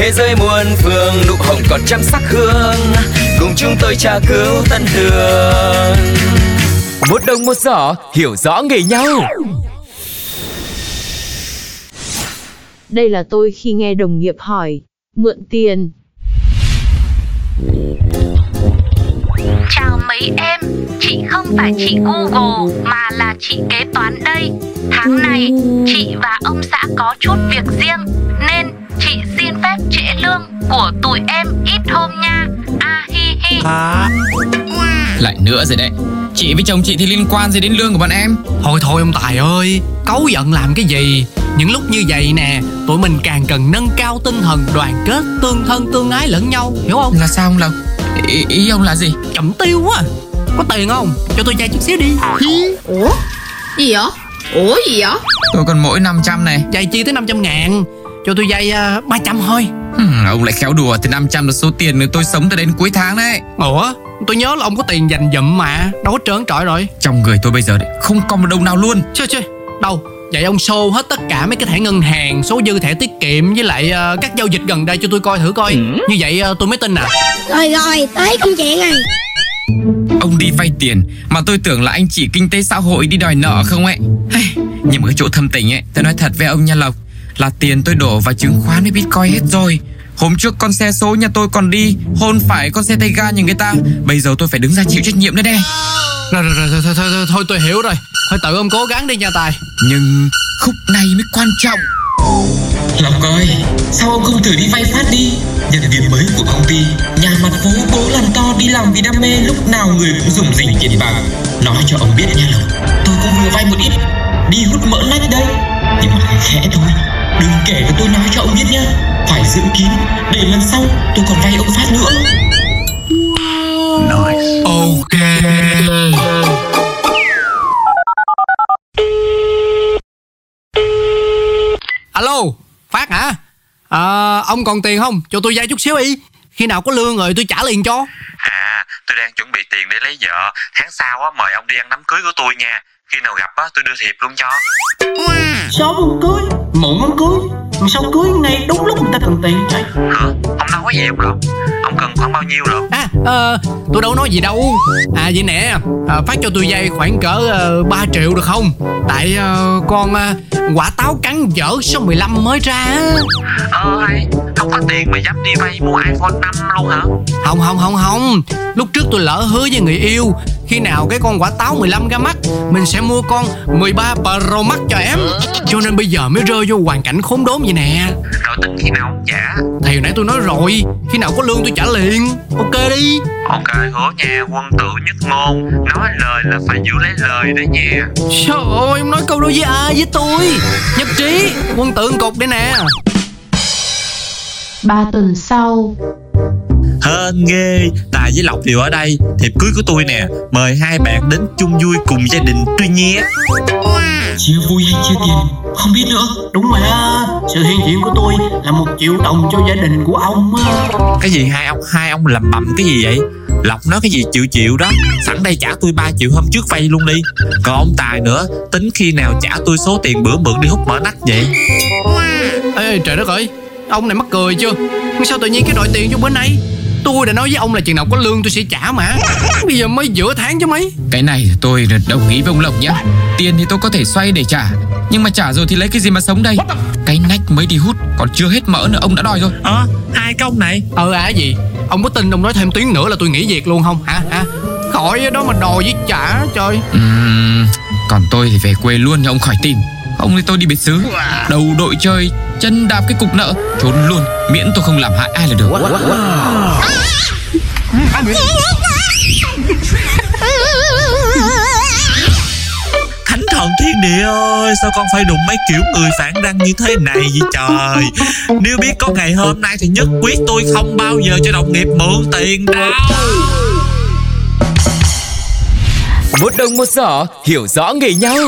Thế giới muôn phương nụ hồng còn trăm sắc hương Cùng chúng tôi tra cứu tân đường Một đồng một giỏ hiểu rõ nghề nhau Đây là tôi khi nghe đồng nghiệp hỏi, mượn tiền. Chào mấy em, chị không phải chị Google mà là chị kế toán đây. Tháng này, chị và ông xã có chút việc riêng nên chị lương của tụi em ít hôm nha. A hi hi. Lại nữa rồi đấy. Chị với chồng chị thì liên quan gì đến lương của bọn em? Thôi thôi ông Tài ơi Cáu giận làm cái gì? Những lúc như vậy nè Tụi mình càng cần nâng cao tinh thần đoàn kết Tương thân tương ái lẫn nhau Hiểu không? Là sao ông Lộc? Ý, ý ông là gì? Chậm tiêu quá. Có tiền không? Cho tôi vay chút xíu đi. Ủa? Gì vậy? Ủa gì vậy? Tôi còn mỗi 500 này. Vay chi tới 500 ngàn Cho tôi vay uh, 300 thôi. Hmm, Ông lại khéo đùa Thì 500 là số tiền tôi sống tới đến cuối tháng đấy. Ủa? Tôi nhớ là ông có tiền dành dụm mà. Đâu có trớn trọi rồi. Trong người tôi bây giờ đấy Không còn một đồng nào luôn. Chơi chơi Đâu? Vậy ông show hết tất cả mấy cái thẻ ngân hàng Số dư thẻ tiết kiệm Với lại uh, các giao dịch gần đây cho tôi coi thử coi. Như vậy uh, tôi mới tin à. Rồi rồi, tới công chuyện rồi. Ông đi vay tiền Mà tôi tưởng là anh chỉ kinh tế xã hội đi đòi nợ không ấy. Nhưng mà cái chỗ thâm tình ấy Tôi nói thật với ông nha Lộc Là tiền tôi đổ vào chứng khoán với bitcoin hết rồi. Hôm trước con xe số nhà tôi còn đi Hôn phải con xe tay ga như người ta. Bây giờ tôi phải đứng ra chịu trách nhiệm nữa đây. Rồi rồi rồi, rồi, thôi, thôi, thôi, thôi tôi hiểu rồi. Thôi tự ông cố gắng đi nha Tài. Nhưng khúc này mới quan trọng. Lộc ơi, sao ông không thử đi vay phát đi? Nhân viên mới của công ty, nhà mặt phố cố làm to đi làm vì đam mê lúc nào người cũng dùng dình tiền bạc. Nói cho ông biết nha Lộc, tôi cũng vừa vay một ít, đi hút mỡ nách đây. Nhưng mà khẽ thôi, đừng kể cho tôi nói cho ông biết nhá. Phải giữ kín, để lần sau tôi còn vay ông phát nữa. Ok Alo Phát hả à, Ông còn tiền không Cho tôi vay chút xíu đi Khi nào có lương rồi tôi trả liền cho À, tôi đang chuẩn bị tiền để lấy vợ. Tháng sau á mời ông đi ăn đám cưới của tôi nha. Khi nào gặp á tôi đưa thiệp luôn cho. Sớm không cưới Muộn không cưới Mà sao cưới ngay đúng lúc người ta cần tiền vậy Hả? Ông đâu có gì không Lộc? Ông cần khoảng bao nhiêu Lộc? À ờ, tôi đâu nói gì đâu. À vậy nè à, Phát cho tôi vay khoảng cỡ uh, 3 triệu được không? Tại ờ, con ờ, quả táo cắn dở số 15 mới ra. Ờ hay, không có tiền mà dám đi vay mua iPhone 5 luôn hả? Không không không không. Lúc trước tôi lỡ hứa với người yêu Khi nào cái con quả táo 15 ra mắt Mình sẽ mua con 13 Pro Max cho em. Cho nên bây giờ mới rơi vô hoàn cảnh khốn đốn vậy nè. Rồi tính khi nào ông trả? Thì hồi nãy tôi nói rồi Khi nào có lương tôi trả liền. Ok đi Ok hứa nha, quân tử nhất ngôn Nói lời là phải giữ lấy lời đấy nha Trời ơi ông nói câu đó với ai? Với tôi. Nhất trí Quân tử cục đây nè. Ba tuần sau, Hên ghê Tài với Lộc đều ở đây Thiệp cưới của tôi nè. Mời hai bạn đến chung vui cùng gia đình tôi nhé. Chia vui chia tiền Không biết nữa. Đúng rồi á Sự hiện diện của tôi là một triệu đồng cho gia đình của ông á. Cái gì hai ông hai ông lầm bầm cái gì vậy? Lộc nói cái gì chịu chịu đó. Sẵn đây trả tôi 3 triệu hôm trước vay luôn đi. Còn ông Tài nữa Tính khi nào trả tôi số tiền bữa mượn đi hút mỡ nách vậy? Ê trời đất ơi. Ông này mắc cười chưa? Sao tự nhiên cái đòi tiền cho bên này Tôi đã nói với ông là chừng nào có lương tôi sẽ trả mà. Bây giờ mới giữa tháng chứ mấy. Cái này tôi đồng ý với ông Lộc nhé Tiền thì tôi có thể xoay để trả Nhưng mà trả rồi thì lấy cái gì mà sống đây? Cái nách mới đi hút Còn chưa hết mỡ nữa ông đã đòi rồi. Ờ hai công này? Ờ à gì? Ông có tin ông nói thêm tiếng nữa là tôi nghỉ việc luôn không? Hả hả? Khỏi đó mà đòi với trả trời. Ừm, Còn tôi thì về quê luôn cho ông khỏi tìm Ông thì tôi đi biệt xứ. Đầu đội chơi Chân đạp cái cục nợ. Trốn luôn Miễn tôi không làm hại ai là được. Thánh thần thiên địa ơi Sao con phải đụng mấy kiểu người phản đăng như thế này vậy trời? Nếu biết có ngày hôm nay thì nhất quyết tôi không bao giờ cho đồng nghiệp mượn tiền đâu. Một đồng một giỏ hiểu rõ nghề nhau